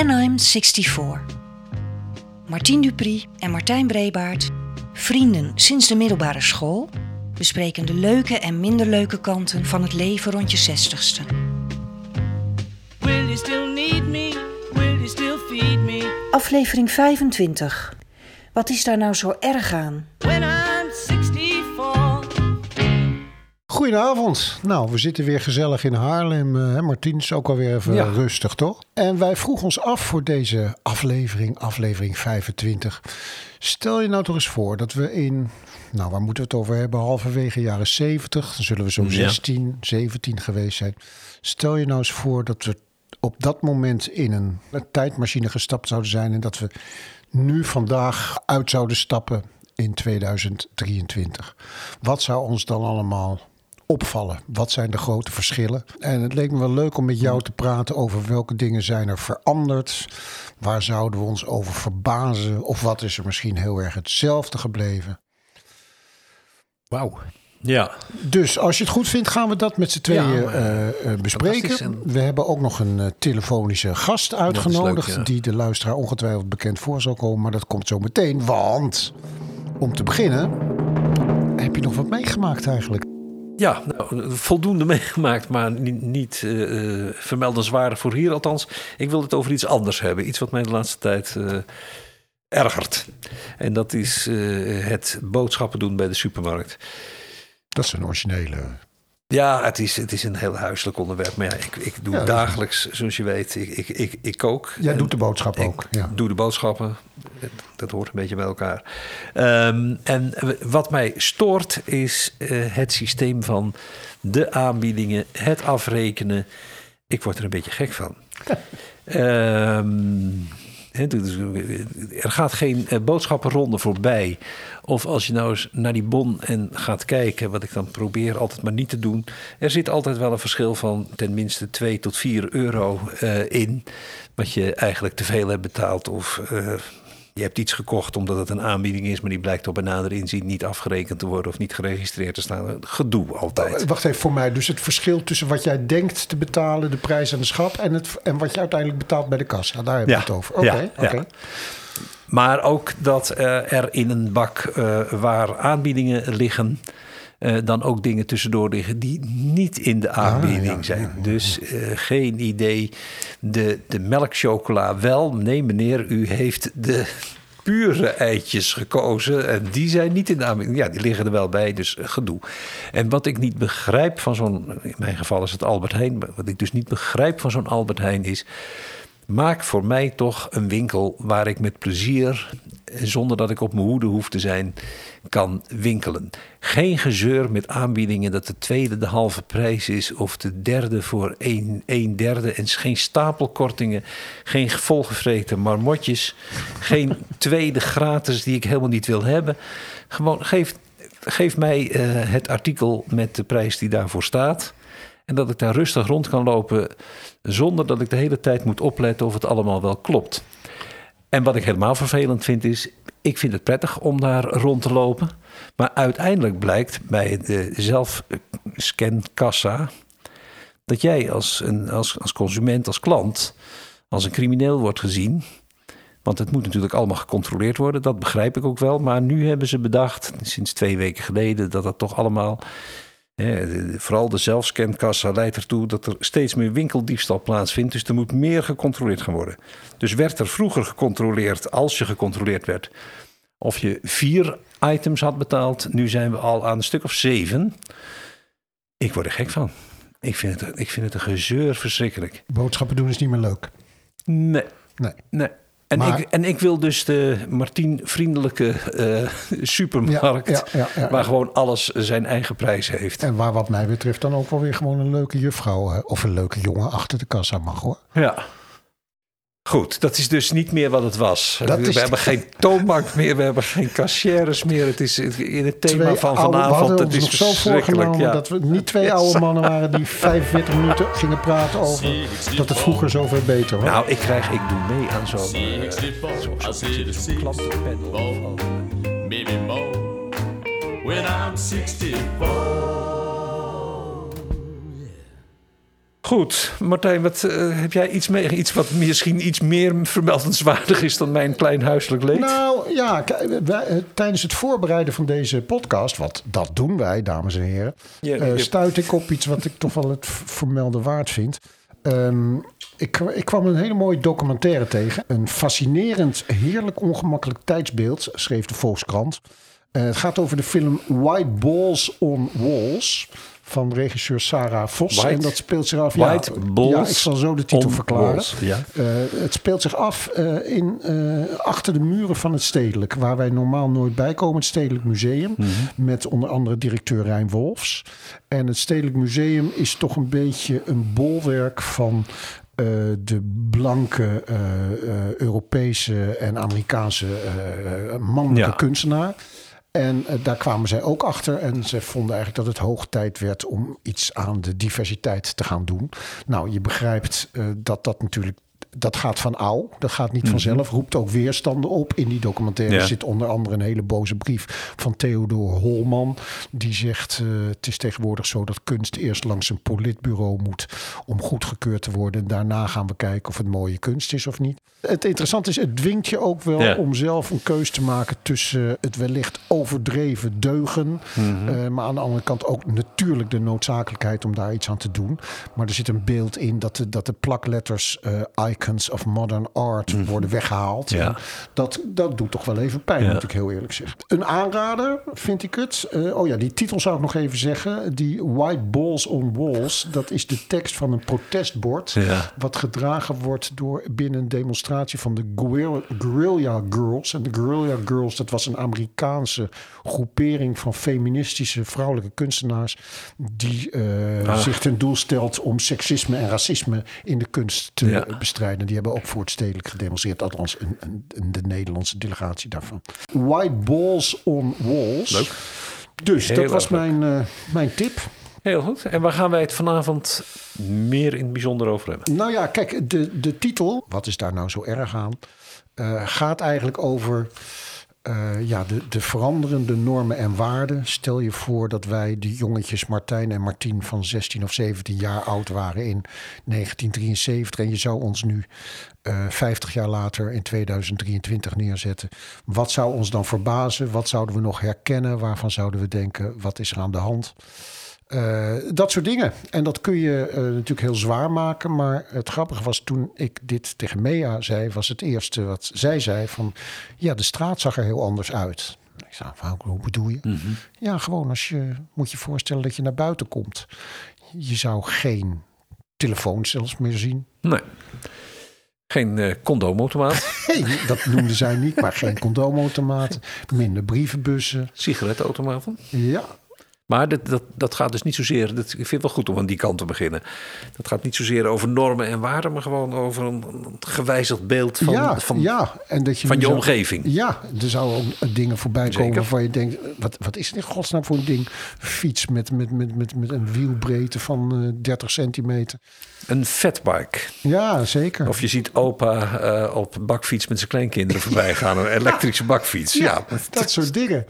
When I'm 64. Martien Dupri en Martijn Brebaert, vrienden sinds de middelbare school, bespreken de leuke en minder leuke kanten van het leven rond je zestigste. Will you still need me? Will you still feed me? Aflevering 25. Wat is daar nou zo erg aan? Goedenavond. Nou, we zitten weer gezellig in Haarlem. eh, hè, Martien is ook alweer even Ja. rustig, toch? En wij vroegen ons af voor deze aflevering, aflevering 25. Stel je nou toch eens voor dat we in, nou waar moeten we het over hebben, halverwege jaren 70, dan zullen we zo Ja. 16, 17 geweest zijn. Stel je nou eens voor dat we op dat moment in een, een tijdmachine gestapt zouden zijn en dat we nu vandaag uit zouden stappen in 2023. Wat zou ons dan allemaal opvallen? Wat zijn de grote verschillen? En het leek me wel leuk om met jou te praten over welke dingen zijn er veranderd. Waar zouden we ons over verbazen? Of wat is er misschien heel erg hetzelfde gebleven? Wauw. Ja, Dus als je het goed vindt, gaan we dat met z'n tweeën Ja, maar, eh, eh, bespreken. En- We hebben ook nog een eh, telefonische gast uitgenodigd. leuk, ja. Die de luisteraar ongetwijfeld bekend voor zal komen. Maar dat komt zo meteen. Want om te beginnen, heb je nog wat meegemaakt eigenlijk? Ja nou, voldoende meegemaakt, maar niet, niet eh, eh, vermeldenswaardig voor hier althans. Ik wil het over iets anders hebben. Iets wat mij de laatste tijd eh, ergert. En dat is het boodschappen doen bij de supermarkt. Dat is een originele. Ja, het is, het is een heel huiselijk onderwerp. Maar ja, ik, ik doe Ja, dagelijks, zoals je weet, ik, ik, ik, ik kook. Jij doet de boodschap ik ook. Ja. doe de boodschappen. Dat hoort een beetje bij elkaar. Ehm, en wat mij stoort is eh, het systeem van de aanbiedingen, het afrekenen. Ik word er een beetje gek van. Eh, er gaat geen eh, boodschappenronde voorbij. Of als je nou eens naar die bon en gaat kijken, wat ik dan probeer altijd maar niet te doen. Er zit altijd wel een verschil van ten minste 2 tot 4 euro eh, in. Wat je eigenlijk te veel hebt betaald. Of eh, je hebt iets gekocht omdat het een aanbieding is, maar die blijkt op een nader inzien niet afgerekend te worden of niet geregistreerd te staan. Gedoe altijd. Wacht even voor mij. Dus het verschil tussen wat jij denkt te betalen, de prijs aan de schap, en, het, en wat je uiteindelijk betaalt bij de kassa. Daar we Ja. het over. Oké, Ja, oké. Maar ook dat eh, er in een bak eh, waar aanbiedingen liggen, eh, dan ook dingen tussendoor liggen die niet in de aanbieding Ah, ja, zijn. ja, ja. Dus eh, geen idee. De, de melkchocola wel. Nee, meneer, u heeft de pure eitjes gekozen. En die zijn niet in de aanbieding. Ja, die liggen er wel bij, dus gedoe. En wat ik niet begrijp van zo'n... In mijn geval is het Albert Heijn. Wat ik dus niet begrijp van zo'n Albert Heijn is... Maak voor mij toch een winkel waar ik met plezier, zonder dat ik op mijn hoede hoef te zijn, kan winkelen. Geen gezeur met aanbiedingen dat de tweede de halve prijs is of de derde voor een, een derde. En geen stapelkortingen, geen volgevreten marmotjes, geen tweede gratis die ik helemaal niet wil hebben. Gewoon geef, geef mij eh, het artikel met de prijs die daarvoor staat. En dat ik daar rustig rond kan lopen zonder dat ik de hele tijd moet opletten of het allemaal wel klopt. En wat ik helemaal vervelend vind is, ik vind het prettig om daar rond te lopen. Maar uiteindelijk blijkt bij de zelfscankassa dat jij als, een, als, als consument, als klant, als een crimineel wordt gezien. Want het moet natuurlijk allemaal gecontroleerd worden, dat begrijp ik ook wel. Maar nu hebben ze bedacht, sinds twee weken geleden, dat dat toch allemaal Vooral de zelfscankassa leidt ertoe dat er steeds meer winkeldiefstal plaatsvindt. Dus er moet meer gecontroleerd gaan worden. Dus werd er vroeger gecontroleerd, als je gecontroleerd werd, of je vier items had betaald. Nu zijn we al aan een stuk of zeven. Ik word er gek van. Ik vind het, ik vind het een gezeur verschrikkelijk. Boodschappen doen is niet meer leuk. Nee, Nee. nee. En, Maar- ik, en ik wil dus de Martien vriendelijke eh, supermarkt... Ja, ja, ja, ja. waar gewoon alles zijn eigen prijs heeft. En waar wat mij betreft dan ook wel weer gewoon een leuke juffrouw of een leuke jongen achter de kassa mag hoor. Ja. Goed, dat is dus niet meer wat het was. Dat we is- hebben geen toonbank meer, we hebben geen cashiers meer. Het is in het thema Twee van vanavond. Het is nog zo verschrikkelijk. voorgenomen Ja. dat we niet twee oude mannen waren die 45 minuten gingen praten over dat het vroeger zoveel beter was. Nou, ik krijg, ik doe mee aan zo'n zo'n zo'n zo'n klantenpanel. maybe more when I'm 64. Goed, Martijn, wat, eh, heb jij iets mee? Iets wat misschien iets meer vermeldenswaardig is dan mijn klein huiselijk leed? Nou ja, wij, eh, tijdens het voorbereiden van deze podcast, wat dat doen wij, dames en heren, Ja, eh, stuit ik op iets wat ik toch wel het vermelden waard vind. Ehm, ik, ik kwam een hele mooie documentaire tegen. Een fascinerend, heerlijk ongemakkelijk tijdsbeeld, schreef de Volkskrant. Het gaat over de film White Balls on Walls van regisseur Sarah Vos. White- en dat speelt zich af... White ja, Balls ja, ik zal zo de titel verklaren. Ja. Eh, het speelt zich af eh, in, eh, achter de muren van het Stedelijk, waar wij normaal nooit bij komen. Het Stedelijk Museum, Mhm. met onder andere directeur Rijn Wolfs. En het Stedelijk Museum is toch een beetje een bolwerk van de blanke Europese en Amerikaanse mannelijke Ja. kunstenaar. En eh, daar kwamen zij ook achter. En ze vonden eigenlijk dat het hoog tijd werd om iets aan de diversiteit te gaan doen. Nou, je begrijpt eh, dat dat natuurlijk. Dat gaat van ouw, dat gaat niet vanzelf. Roept ook weerstanden op. In die documentaire Ja. zit onder andere een hele boze brief van Theodor Holman. Die zegt: eh, Het is tegenwoordig zo dat kunst eerst langs een politbureau moet om goedgekeurd te worden. En daarna gaan we kijken of het mooie kunst is of niet. Het interessante is, het dwingt je ook wel Ja. om zelf een keus te maken tussen het wellicht overdreven deugen. eh, maar aan de andere kant ook natuurlijk de noodzakelijkheid om daar iets aan te doen. Maar er zit een beeld in dat de, dat de plakletters eh, Icons of Modern Art worden weggehaald. Ja. Dat, dat doet toch wel even pijn, Ja. moet ik heel eerlijk zeggen. Een aanrader, vind ik het. Eh, oh ja, die titel zou ik nog even zeggen. Die White Balls on Walls, dat is de tekst van een protestbord. Ja. Wat gedragen wordt door binnen een demonstratie van de Guerrilla, Girls. En de Guerrilla Girls, dat was een Amerikaanse groepering van feministische vrouwelijke kunstenaars. Die eh, Ah. zich ten doel stelt om seksisme en racisme in de kunst te Ja. bestrijden. Die hebben ook voor het stedelijk gedemonstreerd. Althans, een, een, een- de Nederlandse delegatie daarvan. White Balls on Walls. Leuk. Dus Heel dat was leuk. mijn, eh, mijn tip. Heel goed. En waar gaan wij het vanavond meer in het bijzonder over hebben? Nou ja, kijk, de, de titel, wat is daar nou zo erg aan? eh, gaat eigenlijk over eh, ja, de, de veranderende normen en waarden. Stel je voor dat wij de jongetjes Martijn en Martien van 16 of 17 jaar oud waren in 1973. En je zou ons nu eh 50 jaar later in 2023 neerzetten. Wat zou ons dan verbazen? Wat zouden we nog herkennen? Waarvan zouden we denken, wat is er aan de hand? Eh, dat soort dingen. En dat kun je eh, natuurlijk heel zwaar maken. Maar het grappige was toen ik dit tegen Mea zei, was het eerste wat zij zei van ja, de straat zag er heel anders uit. Ik zei, "Hoe- hoe bedoel je? Ja, gewoon als je moet je voorstellen dat je naar buiten komt. Je zou geen telefoon zelfs meer zien. Nee. Geen eh condoomautomaat, Nee, dat noemden zij niet, maar geen condoomautomaten, minder brievenbussen. sigarettenautomaten. Ja, Maar dat, dat, dat gaat dus niet zozeer... Dat, ik vind het wel goed om aan die kant te beginnen. Dat gaat niet zozeer over normen en waarden... maar gewoon over een, een gewijzigd beeld van, ja, van, ja. En dat je van je omgeving. Ja, er zouden dingen voorbij komen Zeker. waarvan je denkt... Wat, wat is het in godsnaam voor een ding? Fiets met, met, met, met, met een wielbreedte van eh 30 centimeter. Een fatbike. Ja, zeker. Of je ziet opa eh, op bakfiets met zijn kleinkinderen voorbij gaan. Een elektrische bakfiets. Ja, dat soort dingen.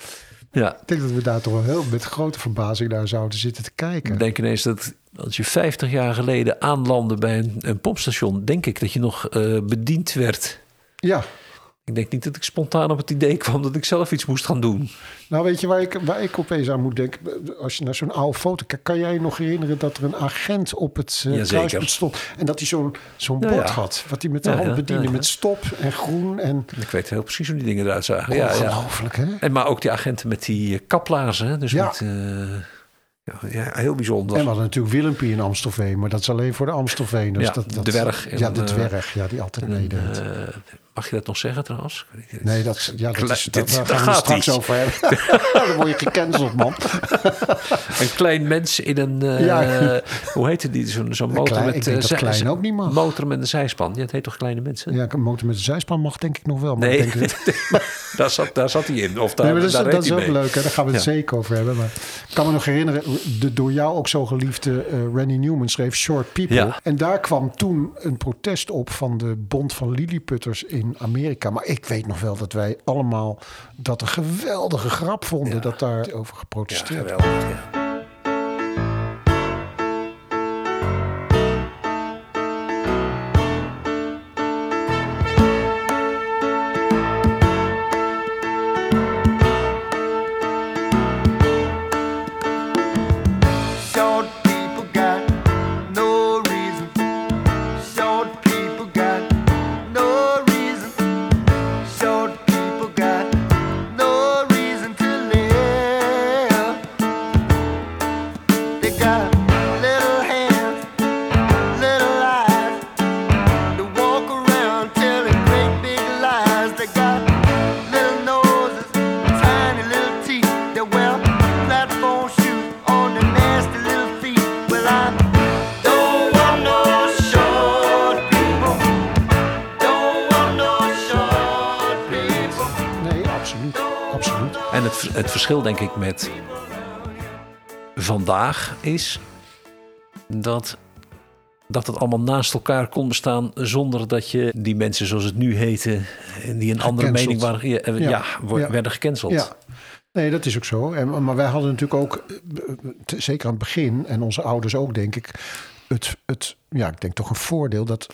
Ja. Ik denk dat we daar toch wel heel met grote verbazing naar zouden zitten te kijken. Ik denk ineens dat als je 50 jaar geleden aanlandde bij een, een pompstation... denk ik dat je nog eh, bediend werd. Ja, Ik denk niet dat ik spontaan op het idee kwam dat ik zelf iets moest gaan doen. nou weet je waar ik, waar ik opeens aan moet denken? Als je naar zo'n oude foto kijkt, kan jij je nog herinneren dat er een agent op het uh, kruispunt stond? En dat hij zo'n zo'n Ja, bord ja. had, wat hij met de Ja, hand bediende, met stop en groen en... Ik weet heel precies hoe die dingen eruit zagen. Ja, ja. Ongelooflijk, hè? En maar ook die agenten met die eh, kaplaarzen. Dus Ja. met, eh, ja, heel bijzonder. En we hadden natuurlijk Willempie in Amstelveen, maar dat is alleen voor de Amstelveeners. Ja, dat, dat, dwerg en Ja, de dwerg, ja, die altijd meedeed. Mag je dat nog zeggen trouwens? Nee, dat, ja, dat is, dat, daar gaan we straks iets. over hebben. Dan word je gecanceld, man. Een klein mens in een... eh, Ja. Hoe heette die? Zo'n zo'n motor klein- met... ik denk eh, klein ook niet mag. Motor met een zijspan. Ja, het heet toch kleine mensen? Ja, een motor met een zijspan mag denk ik nog wel. Maar Nee, denk dat- daar, zat, daar zat hij in. Of daar, nee, maar dat is, dat is ook mee. leuk. Hè? Daar gaan we het Ja. zeker over hebben. Maar ik kan me nog herinneren, de door jou ook zo geliefde eh Randy Newman schreef Short People. Ja. En daar kwam toen een protest op van de Bond van Lilliputters in Amerika. Maar ik weet nog wel dat wij allemaal dat een geweldige grap vonden dat daar over Ja, geprotesteerd geweldig. Ja. Verschil, denk ik, met vandaag is dat, dat het allemaal naast elkaar kon bestaan zonder dat je die mensen, zoals het nu heette, die een andere mening waren, ja, eh, ja, werden gecanceld. Ja. Nee, dat is ook zo. En, maar wij hadden natuurlijk ook, eh, zeker aan het begin, en onze ouders ook, denk ik, het, het ja, ik denk toch een voordeel dat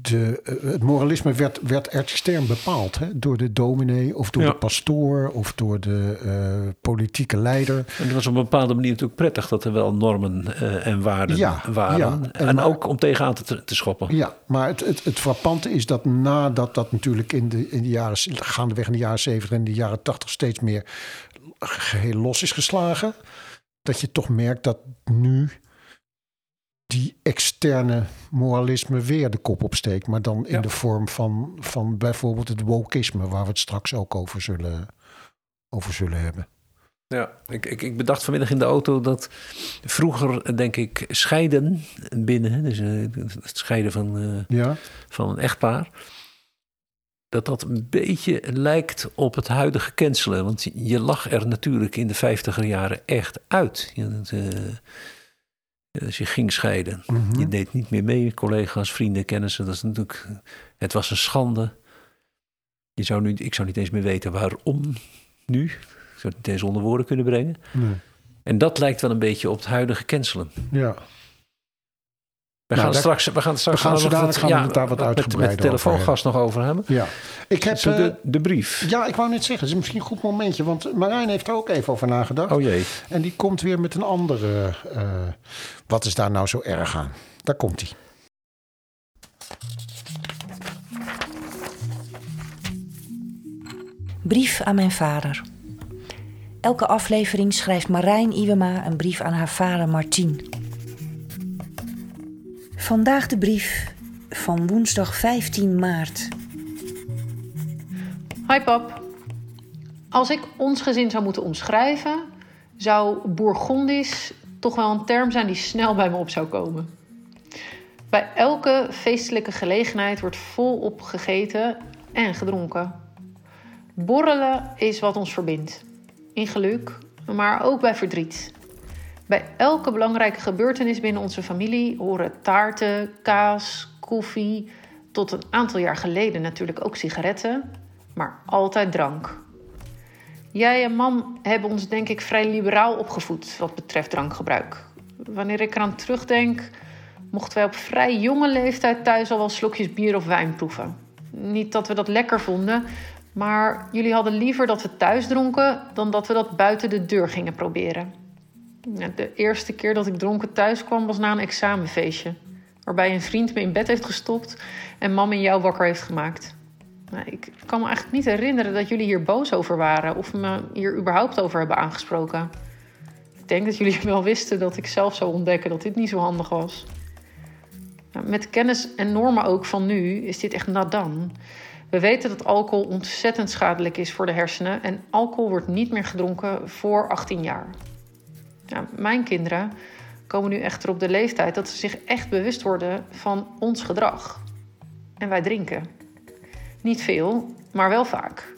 de, eh, het moralisme werd, werd extern bepaald hè, door de dominee of door Ja. de pastoor of door de eh, politieke leider. En dat was op een bepaalde manier natuurlijk prettig dat er wel normen eh, en waarden Ja, waren. ja. En En, maar- ook om tegenaan te, te schoppen. Ja, maar het, het, het frappante is dat nadat dat natuurlijk in de, in de jaren, gaandeweg in de jaren 70 en de jaren 80 steeds meer geheel los is geslagen, dat je toch merkt dat nu die externe moralisme weer de kop opsteekt, maar dan in Ja. de vorm van, van bijvoorbeeld het wokisme, waar we het straks ook over zullen, over zullen hebben. Ja, ik, ik, ik bedacht vanmiddag in de auto dat vroeger, denk ik, scheiden binnen, dus eh, het scheiden van, eh, Ja, van een echtpaar, dat dat een beetje lijkt op het huidige cancelen. Want je- lag er natuurlijk in de vijftiger jaren echt uit. Je, dat, als je ging scheiden. Mhm. Je deed niet meer mee, collega's, vrienden, kennissen. Dat is natuurlijk, het was een schande. Je zou nu, ik zou niet eens meer weten waarom nu. Ik zou het niet eens onder woorden kunnen brengen. nee. En dat lijkt wel een beetje op het huidige cancelen. ja. We Nou, gaan, daar- straks, we gaan het straks we gaan zo dadelijk gaan we ja, het daar wat met- met, met uitgebreider de telefoongast nog over hebben. ja. Ik heb, eh, de, de brief. Ja, ik wou net zeggen, het is misschien een goed momentje. Want Marijn heeft er ook even over nagedacht. Oh jee. En die komt weer met een andere. eh, wat is daar nou zo erg aan? Daar komt hij. Brief aan mijn vader. Elke aflevering schrijft Marijn Iwema een brief aan haar vader Martien. Vandaag de brief van woensdag 15 maart. Hi pap. Als ik ons gezin zou moeten omschrijven, zou Bourgondisch toch wel een term zijn die snel bij me op zou komen. Bij elke feestelijke gelegenheid wordt volop gegeten en gedronken. Borrelen is wat ons verbindt. In geluk, maar ook bij verdriet. Bij elke belangrijke gebeurtenis binnen onze familie horen taarten, kaas, koffie, tot een aantal jaar geleden natuurlijk ook sigaretten, maar altijd drank. Jij en mam hebben ons denk ik vrij liberaal opgevoed wat betreft drankgebruik. Wanneer ik eraan terugdenk, mochten wij op vrij jonge leeftijd thuis al wel slokjes bier of wijn proeven. Niet dat we dat lekker vonden, maar jullie hadden liever dat we thuis dronken dan dat we dat buiten de deur gingen proberen. De eerste keer dat ik dronken thuis kwam was na een examenfeestje. Waarbij een vriend me in bed heeft gestopt en mam en jou wakker heeft gemaakt. Nou, ik kan me eigenlijk niet herinneren dat jullie hier boos over waren of me hier überhaupt over hebben aangesproken. Ik denk dat jullie wel wisten dat ik zelf zou ontdekken dat dit niet zo handig was. Nou, met kennis en normen ook van nu is dit echt nadan. We weten dat alcohol ontzettend schadelijk is voor de hersenen en alcohol wordt niet meer gedronken voor 18 jaar. Ja, mijn kinderen komen nu echter op de leeftijd dat ze zich echt bewust worden van ons gedrag. En wij drinken. Niet veel, maar wel vaak.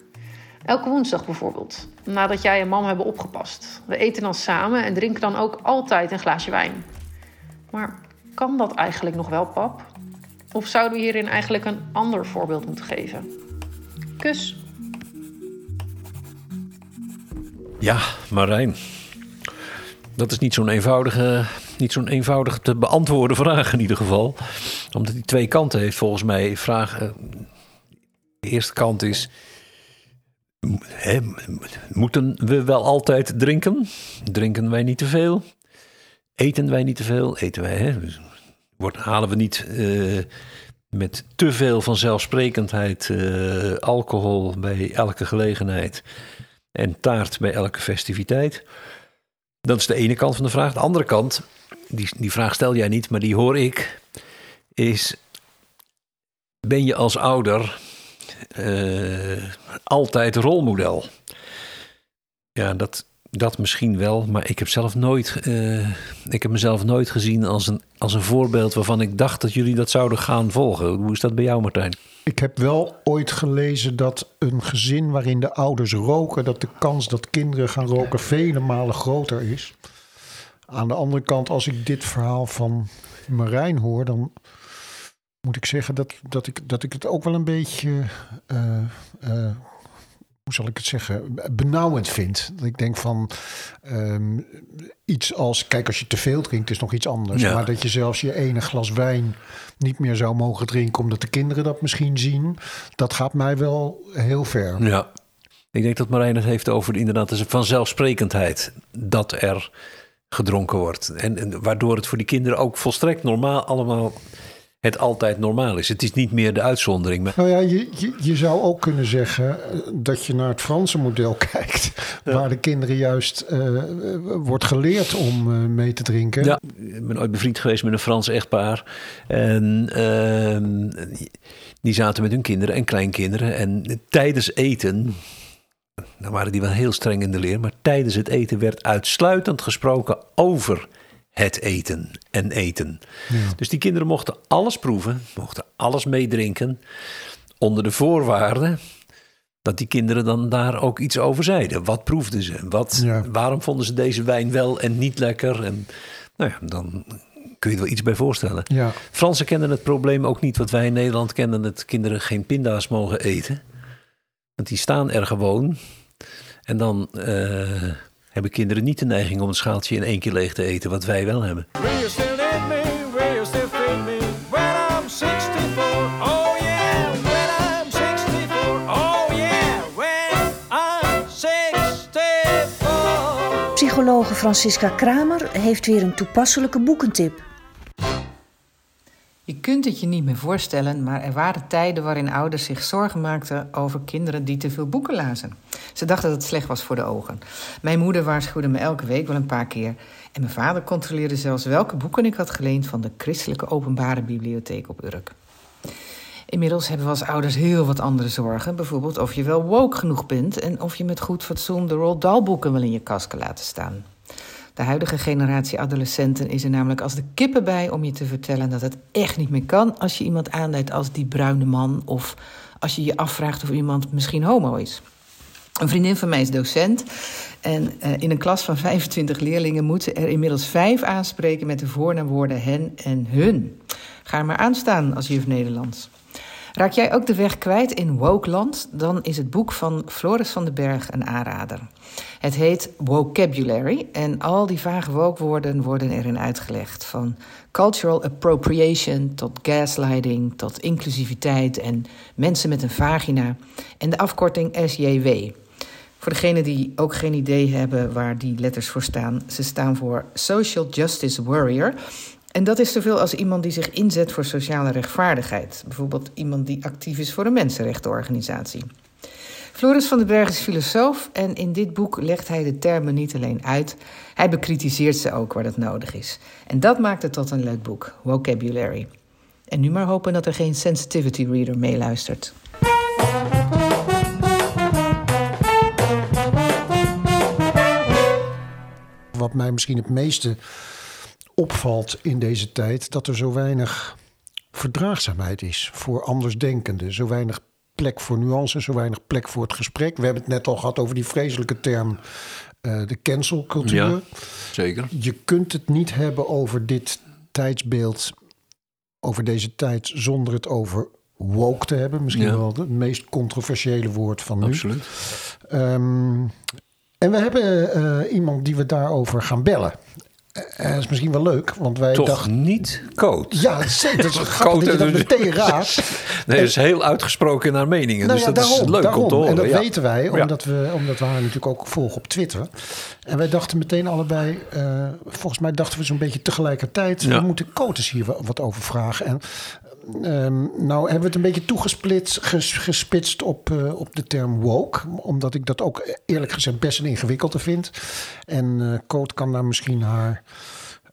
Elke woensdag bijvoorbeeld, nadat jij en mam hebben opgepast. We eten dan samen en drinken dan ook altijd een glaasje wijn. Maar kan dat eigenlijk nog wel, pap? Of zouden we hierin eigenlijk een ander voorbeeld moeten geven? Kus. Ja, Marijn. Dat is niet zo'n eenvoudige, niet zo'n eenvoudig te beantwoorden vraag in ieder geval. Omdat die twee kanten heeft volgens mij. Vraag, eh, de eerste kant is... moeten we wel altijd drinken? Drinken wij niet te veel? Eten wij niet te veel? Eten wij, hè? Halen we niet eh, met te veel vanzelfsprekendheid eh, alcohol bij elke gelegenheid en taart bij elke festiviteit? Dat is de ene kant van de vraag. De andere kant, die, die vraag stel jij niet, maar die hoor ik, is: ben je als ouder eh, altijd rolmodel? Ja, dat, dat misschien wel, maar ik heb zelf nooit, eh, ik heb mezelf nooit gezien als een, als een voorbeeld waarvan ik dacht dat jullie dat zouden gaan volgen. Hoe is dat bij jou, Martijn? Ik heb wel ooit gelezen dat een gezin waarin de ouders roken, dat de kans dat kinderen gaan roken vele malen groter is. Aan de andere kant, als ik dit verhaal van Marijn hoor, dan moet ik zeggen dat, dat, ik, dat ik het ook wel een beetje, eh, eh, hoe zal ik het zeggen, benauwend vind. Dat ik denk van ehm, iets als, kijk, als je te veel drinkt is nog iets anders. Ja. Maar dat je zelfs je ene glas wijn niet meer zou mogen drinken omdat de kinderen dat misschien zien, dat gaat mij wel heel ver. Ja. Ik denk dat Marijn het heeft over inderdaad de vanzelfsprekendheid dat er gedronken wordt. En, en waardoor het voor die kinderen ook volstrekt normaal allemaal het altijd normaal is. Het is niet meer de uitzondering. Maar Nou ja, je, je, je zou ook kunnen zeggen eh, dat je naar het Franse model kijkt, waar de kinderen juist eh, wordt geleerd om eh, mee te drinken. Ja, ik ben ooit bevriend geweest met een Frans echtpaar. En ehm, die zaten met hun kinderen en kleinkinderen. En tijdens eten, nou waren die wel heel streng in de leer, maar tijdens het eten werd uitsluitend gesproken over het eten en eten. Dus die kinderen mochten alles proeven, mochten alles meedrinken, onder de voorwaarde dat die kinderen dan daar ook iets over zeiden. Wat proefden ze? Wat, Ja. Waarom vonden ze deze wijn wel en niet lekker? En nou ja, dan kun je er wel iets bij voorstellen. Ja. Fransen kennen het probleem ook niet wat wij in Nederland kennen... dat kinderen geen pinda's mogen eten. Want die staan er gewoon. En dan eh, hebben kinderen niet de neiging om een schaaltje in één keer leeg te eten... wat wij wel hebben. Will you still need me? Will you still feed me when I'm 64? Yeah, when I'm 64. Yeah, when I'm 64. Psychologe Francisca Kramer heeft weer een toepasselijke boekentip. Je kunt het je niet meer voorstellen, maar er waren tijden waarin ouders zich zorgen maakten over kinderen die te veel boeken lazen. Ze dachten dat het slecht was voor de ogen. Mijn moeder waarschuwde me elke week wel een paar keer. En mijn vader controleerde zelfs welke boeken ik had geleend van de Christelijke Openbare Bibliotheek op Urk. Inmiddels hebben we als ouders heel wat andere zorgen. Bijvoorbeeld of je wel woke genoeg bent en of je met goed fatsoen de Roald Dahl boeken wel in je kast kan laten staan. De huidige generatie adolescenten is er namelijk als de kippen bij om je te vertellen dat het echt niet meer kan als je iemand aanduidt als die bruine man of als je je afvraagt of iemand misschien homo is. Een vriendin van mij is docent en eh, in een klas van 25 leerlingen moeten er inmiddels vijf aanspreken met de voornaamwoorden hen en hun. Ga maar aan staan als juf Nederlands. Raak jij ook de weg kwijt in Wokeland? Dan is het boek van Floris van den Berg een aanrader. Het heet Vocabulary en al die vage wookwoorden worden erin uitgelegd. Van cultural appropriation tot gaslighting tot inclusiviteit en mensen met een vagina en de afkorting SJW. Voor degenen die ook geen idee hebben waar die letters voor staan, ze staan voor Social Justice Warrior. En dat is zoveel als iemand die zich inzet voor sociale rechtvaardigheid. Bijvoorbeeld iemand die actief is voor een mensenrechtenorganisatie. Floris van den Berg is filosoof en in dit boek legt hij de termen niet alleen uit, hij bekritiseert ze ook waar dat nodig is. En dat maakt het tot een leuk boek, Vocabulary. En nu maar hopen dat er geen sensitivity reader meeluistert. Wat mij misschien het meeste opvalt in deze tijd, dat er zo weinig verdraagzaamheid is voor andersdenkenden. Zo weinig plek voor nuance, zo weinig plek voor het gesprek. We hebben het net al gehad over die vreselijke term eh, de cancelcultuur. Ja. Zeker. Je kunt het niet hebben over dit tijdsbeeld, over deze tijd, zonder het over woke te hebben. Misschien Ja. wel het meest controversiële woord van nu. Absoluut. Ehm, en we hebben eh, iemand die we daarover gaan bellen. Eh, dat is misschien wel leuk, want wij Toch dachten... niet coat. Ja, zeker. Dat is grappig dat je dat meteen raadt. Nee, dat is heel uitgesproken in haar meningen. Nou dus ja, dat is leuk daarom. om te horen. En dat ja. weten wij, omdat, we, omdat we haar natuurlijk ook volgen op Twitter. En wij dachten meteen allebei, eh, volgens mij dachten we zo'n beetje tegelijkertijd... We moeten Cotes hier wa- wat over vragen. En ehm, nou hebben we het een beetje toegesplitst, ges- gespitst op, eh, op de term woke. Omdat ik dat ook eerlijk gezegd best een ingewikkelde vind. En eh Coot kan daar misschien haar...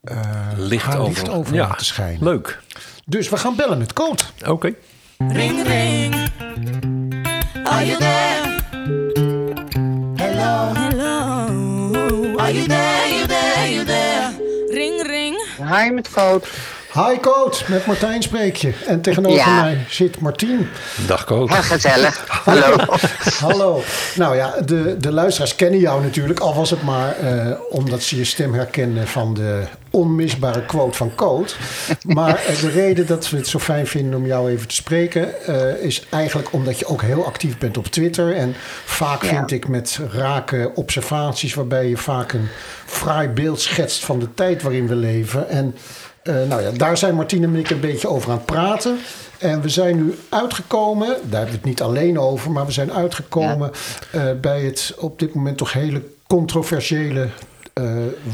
eh, Licht haar over. licht over Ja, laten schijnen. Leuk. Dus we gaan bellen met Coot. Oké. Ring ring. Are you there? Hello. Hello. Are you there, you there, you there? Ring, ring. Hi met Coot. Hi Coot, met Martijn spreek je. En tegenover Ja. mij zit Martien. Dag Koot. Heel gezellig. Hallo. Hallo. Nou ja, de, de luisteraars kennen jou natuurlijk. Al was het maar eh, omdat ze je stem herkennen van de onmisbare quote van Coot. Maar eh, de reden dat we het zo fijn vinden om jou even te spreken... eh, is eigenlijk omdat je ook heel actief bent op Twitter. En vaak Ja. vind ik met rake observaties... waarbij je vaak een fraai beeld schetst van de tijd waarin we leven. En nou ja, daar zijn Martine en ik een beetje over aan het praten. En we zijn nu uitgekomen, daar hebben we het niet alleen over, maar we zijn uitgekomen eh, bij het op dit moment toch hele controversiële eh,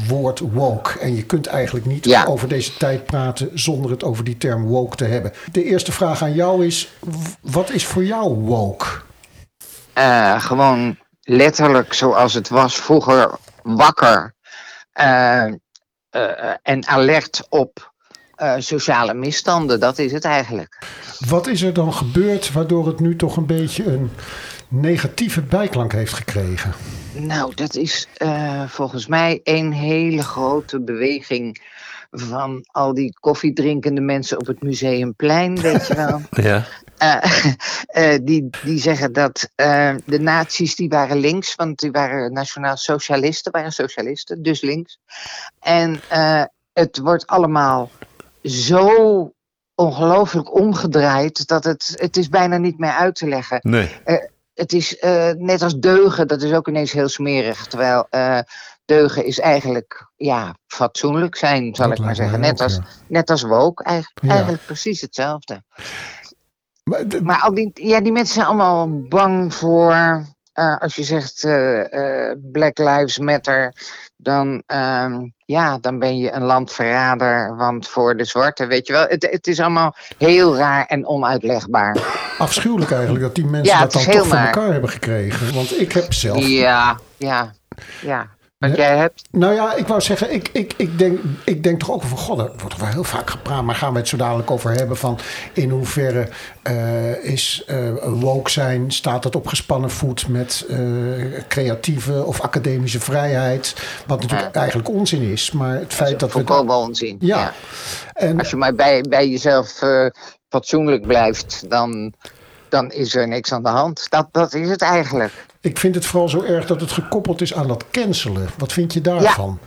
woord woke. En je kunt eigenlijk niet Ja. over deze tijd praten zonder het over die term woke te hebben. De eerste vraag aan jou is: wat is voor jou woke? Eh, gewoon letterlijk zoals het was vroeger wakker. eh, eh, en alert op eh, sociale misstanden. Dat is het eigenlijk. Wat is er dan gebeurd waardoor het nu toch een beetje een negatieve bijklank heeft gekregen? Nou, dat is eh, volgens mij een hele grote beweging van al die koffiedrinkende mensen op het Museumplein, weet je wel. Ja. Eh, eh, die, die zeggen dat eh, de nazi's die waren links, want die waren nationaal socialisten, waren socialisten, dus links. En eh, het wordt allemaal zo ongelooflijk omgedraaid dat het, het is bijna niet meer uit te leggen. Nee. Het is eh, net als deugen, dat is ook ineens heel smerig. Terwijl eh, deugen is eigenlijk ja, fatsoenlijk zijn, zal Dat ik maar zeggen. Net ook, als, ja. net als woke, eigenlijk, Ja. eigenlijk precies hetzelfde. Maar de- Maar al die, ja, die mensen zijn allemaal bang voor. eh, als je zegt eh, eh, Black Lives Matter, dan, ehm, ja, dan ben je een landverrader. Want voor de zwarte, weet je wel. Het, het is allemaal heel raar en onuitlegbaar. afschuwelijk eigenlijk dat die mensen Ja, dat dan toch voor elkaar hebben gekregen. Want ik heb zelf Ja, ja, ja. Wat jij hebt. Nou ja, ik wou zeggen, ik, ik, ik, denk, ik denk toch ook van... God, er wordt wel heel vaak gepraat, maar gaan we het zo dadelijk over hebben... van in hoeverre eh, is eh, woke zijn... staat het op gespannen voet met eh, creatieve of academische vrijheid... wat natuurlijk eigenlijk onzin is. Maar het feit dat we... Volkomen onzin. Ja. Ja. En, Als je maar bij, bij jezelf fatsoenlijk blijft, dan, dan is er niks aan de hand. Dat, dat is het eigenlijk. Ik vind het vooral zo erg dat het gekoppeld is aan dat cancelen. Wat vind je daarvan?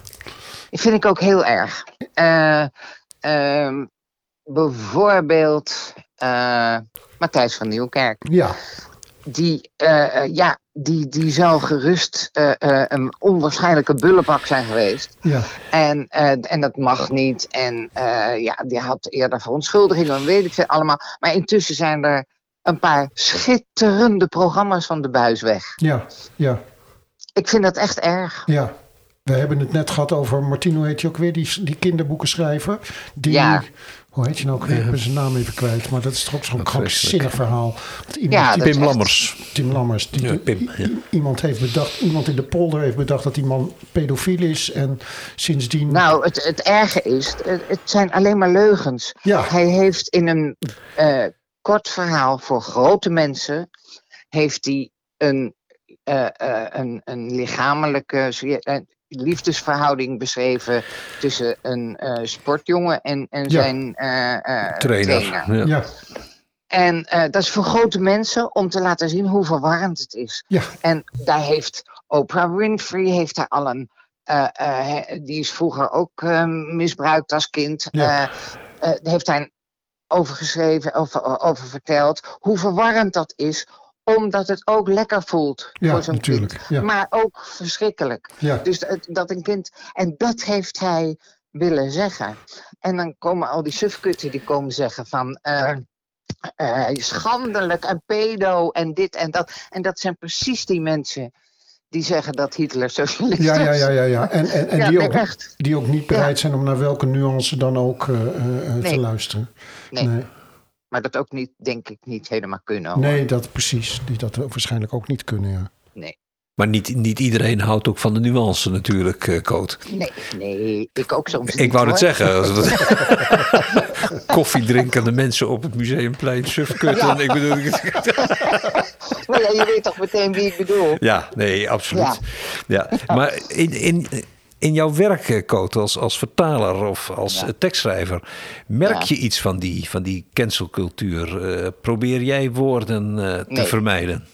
Dat vind ik ook heel erg. Eh, ehm, bijvoorbeeld eh, Matthijs van Nieuwkerk. Ja, Die, eh, ja, die, die zou gerust een onwaarschijnlijke bullebak zijn geweest. ja. En, en dat mag niet. En ja, die had eerder verontschuldigingen en weet ik veel allemaal. Maar intussen zijn er een paar schitterende programma's van de buis weg. ja, ja. Ik vind dat echt erg. Ja, we hebben het net gehad over Martino heet je ook weer, die, die kinderboekenschrijver. Die, Ja. hoe heet je nou ook weer? Ik ben zijn naam even kwijt, maar dat is toch ook zo'n krankzinnig verhaal. Ja, echt- Lammers. Tim Lammers, die, Ja, Pim, ja. i- iemand heeft bedacht, iemand in de polder heeft bedacht dat die man pedofiel is en sindsdien... Nou, het, het erge is, het, het zijn alleen maar leugens. Ja. Hij heeft in een eh, kort verhaal voor grote mensen... heeft hij een, eh, eh, een, een lichamelijke eh, liefdesverhouding beschreven... tussen een eh, sportjongen en, en Ja. zijn eh, eh, Trainer. trainer. Ja. ja, En eh, dat is voor grote mensen om te laten zien hoe verwarrend het is. ja, En daar heeft Oprah Winfrey heeft daar al een. die is vroeger ook eh, misbruikt als kind. Ja. Eh, eh, heeft hij over geschreven, over, over verteld. Hoe verwarrend dat is, omdat het ook lekker voelt Ja, voor zo'n kind. ja. Maar ook verschrikkelijk. ja. Dus dat, dat een kind. En dat heeft hij willen zeggen. En dan komen al die sufkutten die komen zeggen van. eh, eh, schandelijk en pedo en dit en dat. En dat zijn precies die mensen die zeggen dat Hitler socialist Ja, ja, is. ja, ja, ja. En, en, en Ja, die, nee, ook, echt. die ook niet bereid zijn om naar welke nuance dan ook eh, eh, eh, te luisteren. Nee. nee. Maar dat ook niet, denk ik, niet helemaal kunnen. hoor. Nee, dat precies. Die dat waarschijnlijk ook niet kunnen, ja. Nee. Maar niet, niet iedereen houdt ook van de nuance natuurlijk, eh Coot. Nee, nee, ik ook soms Ik niet, wou het zeggen. als het- Koffiedrinkende mensen op het museumplein, sufkutten. Ja. Ik bedoel, Maar ja, je weet toch meteen wie ik bedoel. ja, nee, absoluut. Ja. Maar in, in, In jouw werk, eh, Coot, als, als vertaler of als Ja. eh, tekstschrijver, merk je iets van die, van die cancelcultuur? Eh, probeer jij woorden eh, te Nee. vermijden?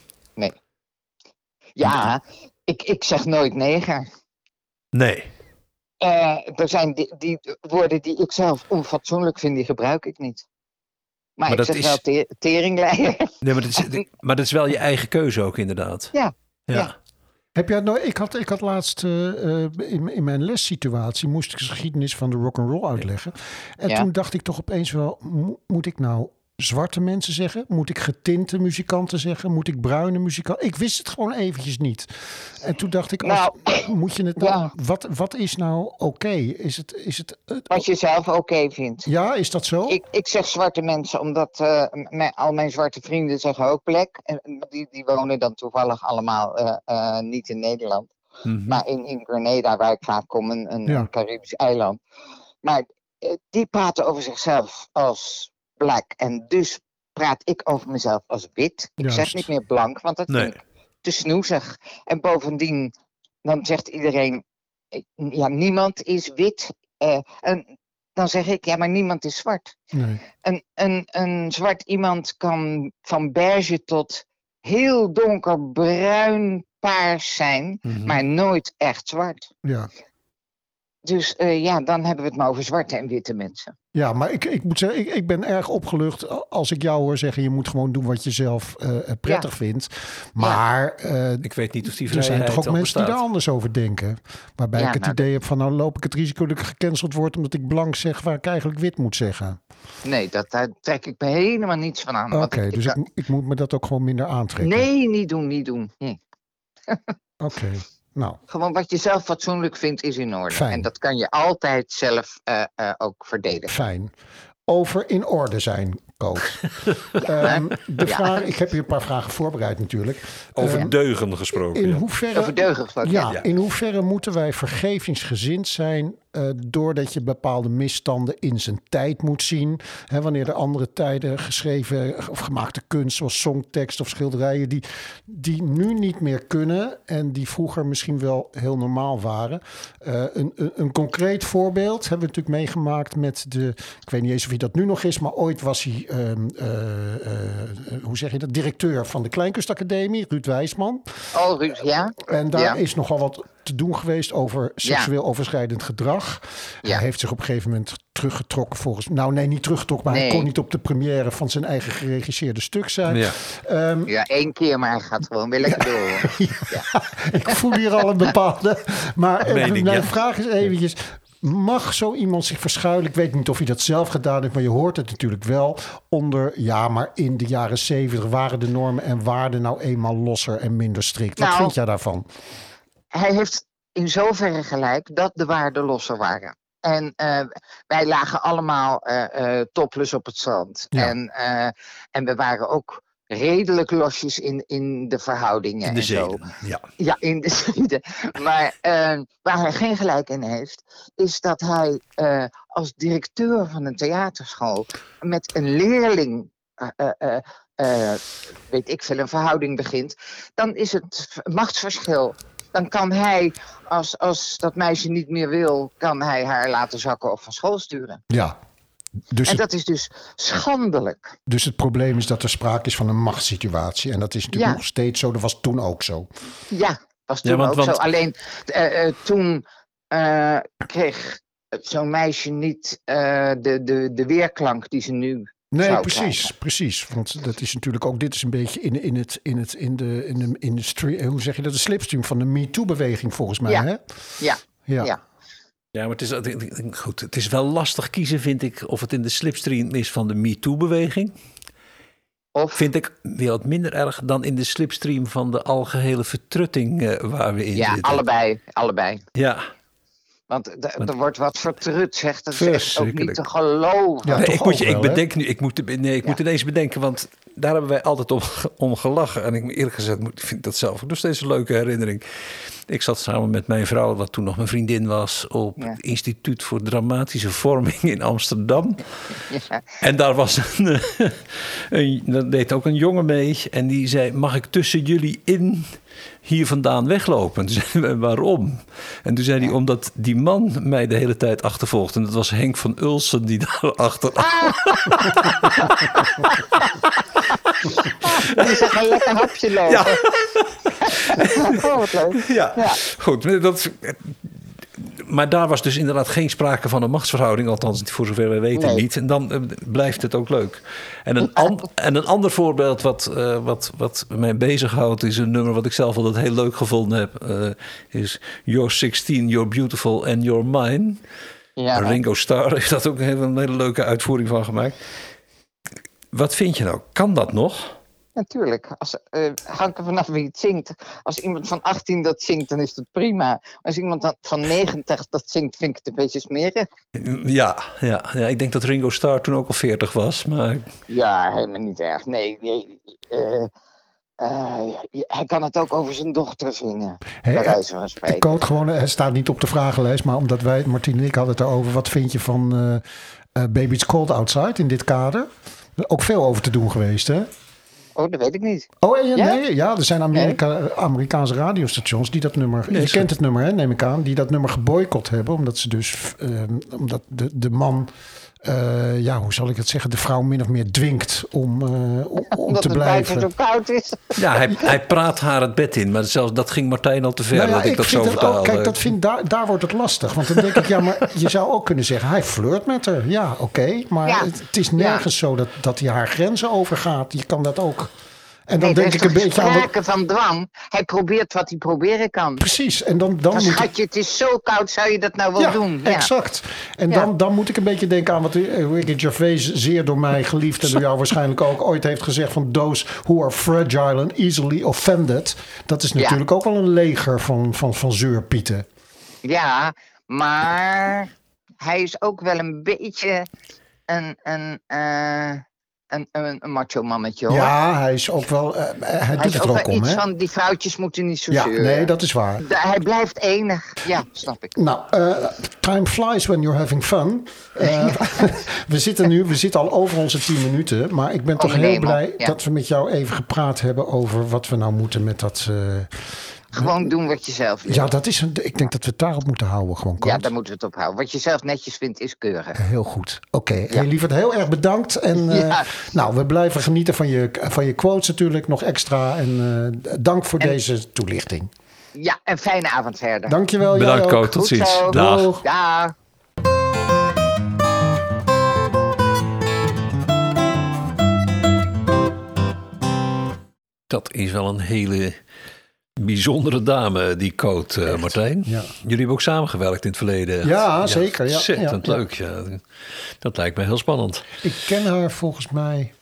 Ja, ik, ik zeg nooit neger. Nee. Eh, er zijn die, die woorden die ik zelf onfatsoenlijk vind, die gebruik ik niet. Maar, Maar ik dat zeg is- wel te teringleier. nee maar, dat is, maar dat is wel je eigen keuze ook, inderdaad. Ja, Ja. ja. Heb jij nou, ik, had, ik had laatst eh, eh, in, in mijn lessituatie moest ik de geschiedenis van de rock and roll uitleggen. En Ja. toen dacht ik toch opeens wel, mo- moet ik nou zwarte mensen zeggen? Moet ik getinte muzikanten zeggen? Moet ik bruine muzikanten? Ik wist het gewoon eventjes niet. En toen dacht ik, als, moet je het nou, ja. wat, wat is nou oké? Is het, is het, het- Wat je zelf oké vindt. ja, is dat zo? Ik, ik zeg zwarte mensen, omdat eh, mijn- al mijn zwarte vrienden zeggen ook black. En die, die wonen dan toevallig allemaal eh, eh, niet in Nederland. Mhm. Maar in, in Grenada, waar ik vaak kom, een, een, Ja. een Caribisch eiland. Maar eh, die praten over zichzelf als black. En dus praat ik over mezelf als wit. Ik zeg niet meer blank, want dat Nee. vind ik te snoezig. En bovendien, dan zegt iedereen, eh, ja, niemand is wit. Eh, en dan zeg ik, ja, maar niemand is zwart. Nee. Een, een, een zwart iemand kan van beige tot heel donkerbruin paars zijn, Mhm. maar nooit echt zwart. Ja. Dus eh, ja, dan hebben we het maar over zwarte en witte mensen. Ja, maar ik, ik moet zeggen, ik, ik ben erg opgelucht als ik jou hoor zeggen... je moet gewoon doen wat je zelf eh, prettig vindt. Maar eh, Ik weet niet of die er zijn toch ook mensen die daar anders over denken. Waarbij Ja, ik het nou, idee heb van... nou loop ik het risico dat ik gecanceld word... omdat ik blank zeg waar ik eigenlijk wit moet zeggen. Nee, dat, daar trek ik me helemaal niets van aan. Oké, dus ik- ik, ik moet me dat ook gewoon minder aantrekken. Nee, niet doen, niet doen. Nee. Oké, nou, Gewoon wat je zelf fatsoenlijk vindt is in orde. Fijn. En dat kan je altijd zelf eh, eh, ook verdedigen. fijn. Over in orde zijn, Koos. Ehm, de Ja. vraag, ik heb hier een paar vragen voorbereid natuurlijk. Over Ehm, deugen gesproken. in ja. hoeverre... Over deugen gesproken. Ja, Ja. in hoeverre moeten wij vergevingsgezind zijn eh, doordat je bepaalde misstanden in zijn tijd moet zien? Hè, wanneer er andere tijden geschreven of gemaakte kunst, zoals songtekst of schilderijen, die, die nu niet meer kunnen en die vroeger misschien wel heel normaal waren. Eh, een, een, een concreet voorbeeld hebben we natuurlijk meegemaakt met de, ik weet niet eens of hij dat nu nog is, maar ooit was hij, ehm, eh, eh, hoe zeg je dat, directeur van de Kleinkunstacademie, Ruud Wijsman. Oh, Ruud, ja? En daar Ja. is nogal wat te doen geweest over seksueel overschrijdend gedrag. Ja. Hij heeft zich op een gegeven moment teruggetrokken volgens... Nou nee, niet teruggetrokken, maar hij kon niet op de première van zijn eigen geregisseerde stuk zijn. Ja. Ehm, Ja, één keer, maar hij gaat gewoon weer lekker door. ik voel hier al een bepaalde... Maar eh, mijn ja. vraag is eventjes... Mag zo iemand zich verschuilen? Ik weet niet of hij dat zelf gedaan heeft, maar je hoort het natuurlijk wel. Onder, ja, maar in de jaren zeventig waren de normen en waarden nou eenmaal losser en minder strikt. Wat Nou, vind jij daarvan? Hij heeft in zoverre gelijk dat de waarden losser waren. En eh, wij lagen allemaal eh topless op het strand. Ja. En, en we waren ook redelijk losjes in, in de verhoudingen In de en zo. Ja. Ja, in de zeden. Maar eh, waar hij geen gelijk in heeft, is dat hij eh, als directeur van een theaterschool met een leerling, eh, eh, weet ik veel, een verhouding begint. Dan is het machtsverschil. Dan kan hij, als, als dat meisje niet meer wil, kan hij haar laten zakken of van school sturen. Ja. Dus En het, dat is dus schandelijk. dus het probleem is dat er sprake is van een machtssituatie. En dat is natuurlijk Ja. nog steeds zo. Dat was toen ook zo. Ja, was Ja, toen want- ook want- zo. Alleen eh, eh, toen eh, kreeg zo'n meisje niet eh, de, de, de weerklank die ze nu Nee, zou precies, krijgen. precies. Want dat is natuurlijk ook, dit is een beetje in, in het, in het, in de, in de, in de stream, hoe zeg je dat, de slipstream van de MeToo-beweging volgens mij. Ja. Hè? Ja, Ja. ja. Ja, maar het is, goed, het is wel lastig kiezen, vind ik, of het in de slipstream is van de MeToo-beweging. Of Vind ik weer wat minder erg dan in de slipstream van de algehele vertrutting eh, waar we in ja, zitten. allebei, allebei. Ja, Want d- er wordt wat vertrut, zegt. Dat is ook niet Verschrikkelijk. te geloven. Ja, Nee, ik, moet je, ik bedenk nu, ik moet, nee, ik moet ineens bedenken, want daar hebben wij altijd om, om gelachen. En ik eerlijk gezegd vind dat zelf ook nog steeds een leuke herinnering. Ik zat samen met mijn vrouw, wat toen nog mijn vriendin was, op Ja. het Instituut voor Dramatische Vorming in Amsterdam. Ja. En daar was een, een, daar deed ook een jongen mee. En die zei: Mag ik tussen jullie in hier vandaan weglopen? Toen zeiden we: Waarom? En toen zei hij: Omdat die man mij de hele tijd achtervolgt. En dat was Henk van Ulsen die daar achter. Die zag een lekker hapje lopen. Ja. oh, wat leuk. Ja, Ja. goed. Dat, maar daar was dus inderdaad geen sprake van een machtsverhouding, althans voor zover wij weten Nee. niet. En dan eh, blijft het ook leuk. En een, an- en een ander voorbeeld wat, eh, wat, wat mij bezighoudt, is een nummer wat ik zelf altijd heel leuk gevonden heb. eh, is You're 16, You're Beautiful and You're Mine. Ja. Ringo Starr heeft dat ook een hele, een hele leuke uitvoering van gemaakt. Wat vind je nou? Kan dat nog? Natuurlijk. Als, eh hangt er vanaf wie het zingt. Als iemand van 18 dat zingt, dan is dat prima. Als iemand van 90 dat zingt, vind ik het een beetje smerig. Ja, ja, ja, ik denk dat Ringo Starr toen ook al 40 was. Maar Ja, helemaal niet erg. Nee, nee eh, eh, hij kan het ook over zijn dochter zingen. Ik spreken. quote gewoon, het staat niet op de vragenlijst, maar omdat wij, Martien en ik hadden het erover. Wat vind je van eh eh, Baby It's Cold Outside in dit kader? Ook veel over te doen geweest, hè? Oh, dat weet ik niet. Oh, ja, Ja? nee, ja, er zijn Amerika, Amerikaanse radiostations die dat nummer, je kent het nummer, hè, neem ik aan, die dat nummer geboycott hebben, omdat ze dus, eh, omdat de, de man, eh, ja, hoe zal ik het zeggen, de vrouw min of meer dwingt om, eh, om, om Omdat te het buiten blijven. zo koud is. Ja, hij, hij praat haar het bed in. Maar zelfs dat ging Martijn al te ver Nou ja, dat ik, dat zo het ook- kijk, dat vind, daar, daar wordt het lastig. Want dan denk ik, ja, maar je zou ook kunnen zeggen, hij flirt met haar. Ja, oké. maar Ja. het, het is nergens zo dat, dat hij haar grenzen overgaat. Je kan dat ook. En dan Nee, denk ik een beetje aan. sprake van dwang. Hij probeert wat hij proberen kan. Precies. En dan, dan moet ik. schatje, het is zo koud, zou je dat nou wel Ja, doen? Ja. exact. En Ja. dan, dan moet ik een beetje denken aan wat eh, Ricky Gervais zeer door mij geliefd en door jou waarschijnlijk ook ooit heeft gezegd van those who are fragile and easily offended. Dat is natuurlijk ook wel een leger van, van, van zeurpieten. Ja, maar hij is ook wel een beetje een, een, eh, een, een, een macho mannetje hoor. Ja, hij is ook wel. eh, hij hij doet is het ook er wel om, iets hè? van die vrouwtjes moeten niet zo Ja, zeuren. nee, dat is waar. Hij blijft enig. Ja, snap ik. Nou, eh, time flies when you're having fun. Eh, we zitten nu, we zitten al over onze 10 minuten. Maar ik ben toch mijn heel blij ja. dat we met jou even gepraat hebben over wat we nou moeten met dat. Eh, Gewoon doen wat je zelf wil. ja, dat is een, ik denk dat we het daarop moeten houden. Gewoon Ja, daar moeten we het op houden. Wat je zelf netjes vindt, is keurig. Heel goed. Oké, hey, lieverd, heel erg bedankt. En eh, Ja. nou, we blijven genieten van je, van je quotes natuurlijk nog extra. En eh, dank voor En- deze toelichting. Ja, een fijne avond verder. Dankjewel. Bedankt. Ko. Tot ziens. Dag. Doeg. Dag. Dat is wel een hele bijzondere dame, die coat, eh, Martijn. ja. Jullie hebben ook samengewerkt in het verleden. Ja, zeker, ja. Ontzettend Ja, leuk. Ja. Dat lijkt mij heel spannend. Ik ken haar volgens mij.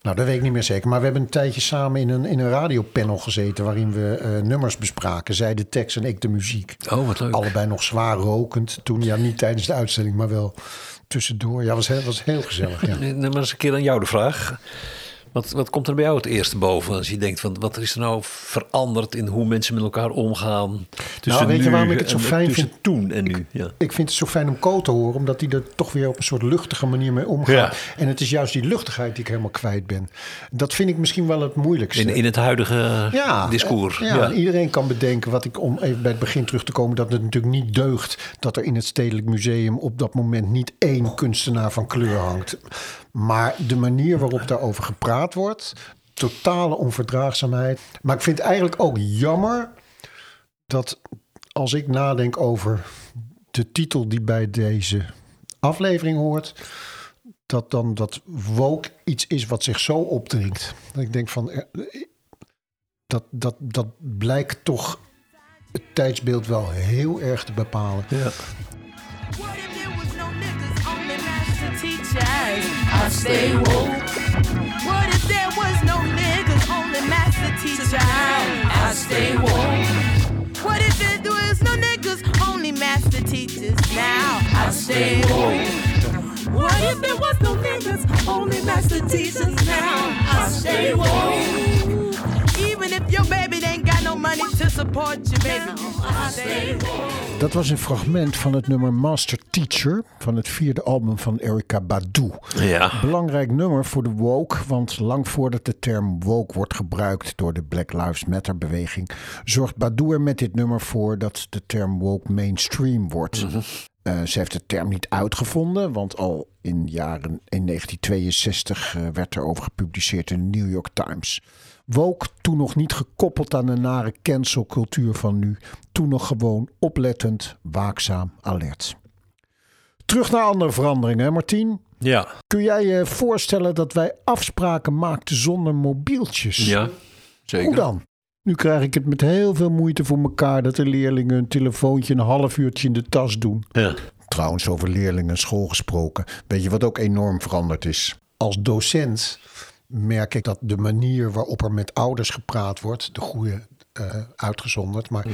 Nou, dat weet ik niet meer zeker. Maar we hebben een tijdje samen in een, in een radiopanel gezeten. waarin we eh, nummers bespraken. Zij de tekst en ik de muziek. Oh, wat leuk. Allebei nog zwaar rokend. Toen, ja, niet tijdens de uitzending, maar wel tussendoor. Ja, was was heel gezellig. Ja. Maar eens een keer aan jou de vraag. Wat, wat komt er bij jou het eerste boven als je denkt van wat is er nou veranderd in hoe mensen met elkaar omgaan? Tussen weet je waarom ik het zo fijn vind? toen en nu. Ja. Ik vind het zo fijn om Co te horen, omdat hij er toch weer op een soort luchtige manier mee omgaat. Ja. En het is juist die luchtigheid die ik helemaal kwijt ben. Dat vind ik misschien wel het moeilijkste. In, in het huidige ja, discours. eh, Ja, en iedereen kan bedenken wat ik, om even bij het begin terug te komen, dat het natuurlijk niet deugt dat er in het Stedelijk Museum op dat moment niet één kunstenaar van kleur hangt. Maar de manier waarop daarover gepraat wordt, totale onverdraagzaamheid. Maar ik vind het eigenlijk ook jammer dat als ik nadenk over de titel die bij deze aflevering hoort, dat dan dat woke iets is wat zich zo opdringt. Dat ik denk van, eh, dat, dat, dat blijkt toch het tijdsbeeld wel heel erg te bepalen. Ja. I stay woke. What if there was no niggas, only master teachers? I stay woke. What if there was no niggas, only master teachers? Now I stay woke. What What if there was no niggas, only master teachers now? I stay woke. Even if your baby ain't got no money to support you, baby. I stay woke. Dat was een fragment van het nummer Master Teacher van het vierde album van Erika Badu. Ja. Belangrijk nummer voor de woke, want lang voordat de term woke wordt gebruikt door de Black Lives Matter beweging, zorgt Badu er met dit nummer voor dat de term woke mainstream wordt. Eh, ze heeft de term niet uitgevonden, want al in jaren in 1962 eh, werd er over gepubliceerd in de New York Times. Woke, toen nog niet gekoppeld aan de nare cancelcultuur van nu. Toen nog gewoon oplettend, waakzaam, alert. Terug naar andere veranderingen, hè Martien? Ja. Kun jij je voorstellen dat wij afspraken maakten zonder mobieltjes? Ja, zeker. Hoe dan? Nu krijg ik het met heel veel moeite voor elkaar dat de leerlingen een telefoontje een half uurtje in de tas doen. Ja. Trouwens, over leerlingen en school gesproken. Weet je wat ook enorm veranderd is? Als docent merk ik dat de manier waarop er met ouders gepraat wordt, de goede eh, uitgezonderd, maar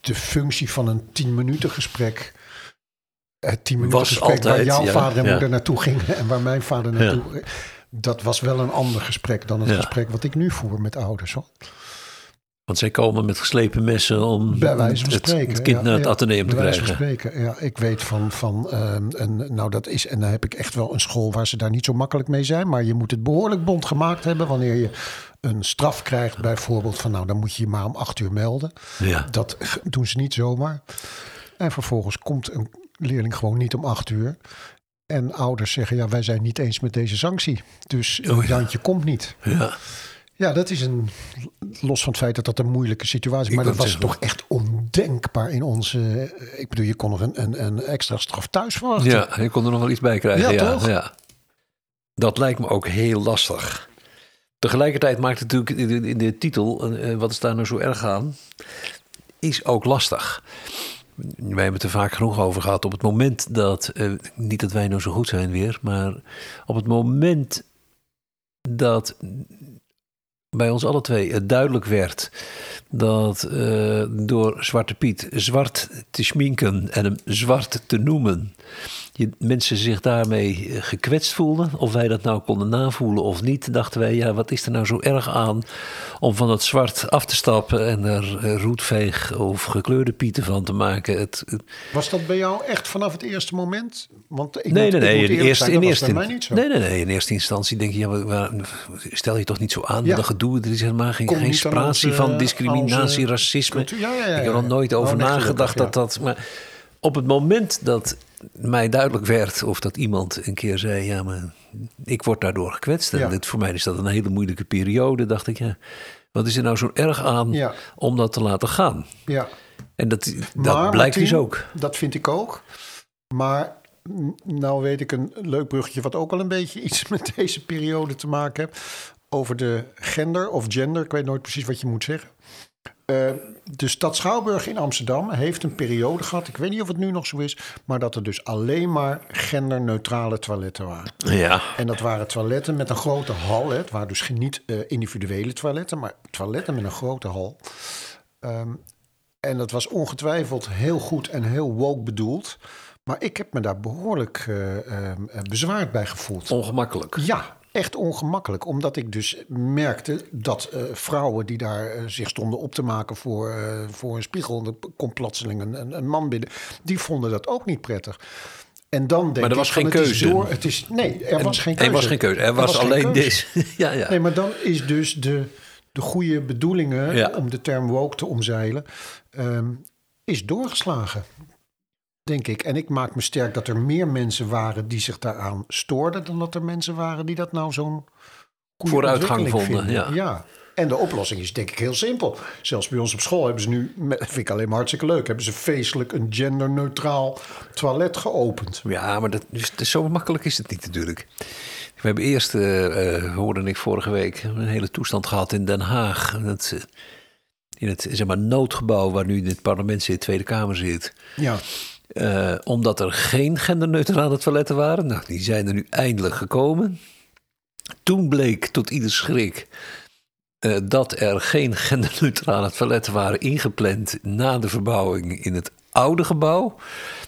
de functie van een 10 minuten gesprek. Het 10 minuten Was gesprek waar altijd, jouw ja, vader en ja. moeder naartoe gingen en waar mijn vader naartoe. Dat was wel een ander gesprek dan het Ja. gesprek wat ik nu voer met ouders. Hoor. Want zij komen met geslepen messen om Bij wijze van het, spreken. het kind ja, naar het ja, ateneum te krijgen. spreken, ja. Ik weet van, van ehm, een, nou dat is, en dan heb ik echt wel een school waar ze daar niet zo makkelijk mee zijn. Maar je moet het behoorlijk bond gemaakt hebben wanneer je een straf krijgt. Bijvoorbeeld van nou dan moet je je maar om acht uur melden. Ja. Dat doen ze niet zomaar. En vervolgens komt een leerling gewoon niet om acht uur. En ouders zeggen ja wij zijn niet eens met deze sanctie. Dus Oh ja. Jantje komt niet. Ja. Ja, dat is een. Los van het feit dat dat een moeilijke situatie is. Maar dat was zeggen- toch echt ondenkbaar in onze. eh, Ik bedoel, je kon nog een, een, een extra straf thuis verwachten. ja, je kon er nog wel iets bij krijgen. Ja, Ja, toch? ja. Dat lijkt me ook heel lastig. Tegelijkertijd maakt het natuurlijk in de, in de titel, eh, wat is daar nou zo erg aan, is ook lastig. Wij hebben het er vaak genoeg over gehad. Op het moment dat, eh, niet dat wij nou zo goed zijn weer, maar op het moment dat bij ons alle twee duidelijk werd dat eh, door Zwarte Piet zwart te schminken en hem zwart te noemen, je, mensen zich daarmee eh, gekwetst voelden. Of wij dat nou konden navoelen of niet, dachten wij, ja, wat is er nou zo erg aan om van het zwart af te stappen en er eh, roetveeg of gekleurde pieten van te maken. Het, Was dat bij jou echt vanaf het eerste moment? Want ik nee, moet, nee, nee. Ik In eerste, zijn, in dat eerste, niet zo. nee, nee, nee. In eerste instantie denk je, ja, stel je toch niet zo aan Ja. een gedoe. Er is helemaal geen, Kom geen niet aan spratie onze- van discriminatie, racisme. cultuur. Ja, ik heb er nog nooit over Oh, nagedacht gelukkig, dat dat... Maar op het moment dat mij duidelijk werd of dat iemand een keer zei... ja, maar ik word daardoor gekwetst. En Ja. dit, voor mij is dat een hele moeilijke periode. Dacht ik, ja, wat is er nou zo erg aan Ja. om dat te laten gaan? Ja. En dat, dat Maar, blijkt dus ook. Dat vind ik ook. Maar nou weet ik een leuk bruggetje wat ook al een beetje iets met deze periode te maken heeft. Over de gender of gender. Ik weet nooit precies wat je moet zeggen. Eh, de stad Schouwburg in Amsterdam heeft een periode gehad. Ik weet niet of het nu nog zo is. Maar dat er dus alleen maar genderneutrale toiletten waren. Ja, En dat waren toiletten met een grote hal. Hè. Het waren dus geen niet eh, individuele toiletten, maar toiletten met een grote hal. Ehm, en dat was ongetwijfeld heel goed en heel woke bedoeld. Maar ik heb me daar behoorlijk eh, ehm, eh, bezwaard bij gevoeld. ongemakkelijk. Ja, echt ongemakkelijk. Omdat ik dus merkte dat eh, vrouwen die daar eh, zich stonden op te maken voor, eh, voor een spiegel... er komt plotseling een, een, een man binnen. Die vonden dat ook niet prettig. En dan denk Maar er ik was geen keuze. Door, het is, nee, er was geen keuze. Er was geen keuze. Er was, alleen dit. ja, ja. Nee, maar dan is dus de, de goede bedoelingen, Ja. om de term woke te omzeilen, ehm, is doorgeslagen. Denk ik. En ik maak me sterk dat er meer mensen waren die zich daaraan stoorden, dan dat er mensen waren die dat nou zo'n Vooruitgang vonden, vinden. ja. En de oplossing is denk ik heel simpel. Zelfs bij ons op school hebben ze nu, vind ik alleen maar hartstikke leuk, hebben ze feestelijk een genderneutraal toilet geopend. Ja, maar dat, dus, dus zo makkelijk is het niet natuurlijk. We hebben eerst, eh, eh, hoorde ik vorige week, een hele toestand gehad in Den Haag. In het, eh, in het zeg maar, noodgebouw waar nu het parlement zit, de Tweede Kamer zit. Ja, Eh, omdat er geen genderneutrale toiletten waren. Nou, die zijn er nu eindelijk gekomen. Toen bleek tot ieder schrik eh, dat er geen genderneutrale toiletten waren ingepland na de verbouwing in het oude gebouw.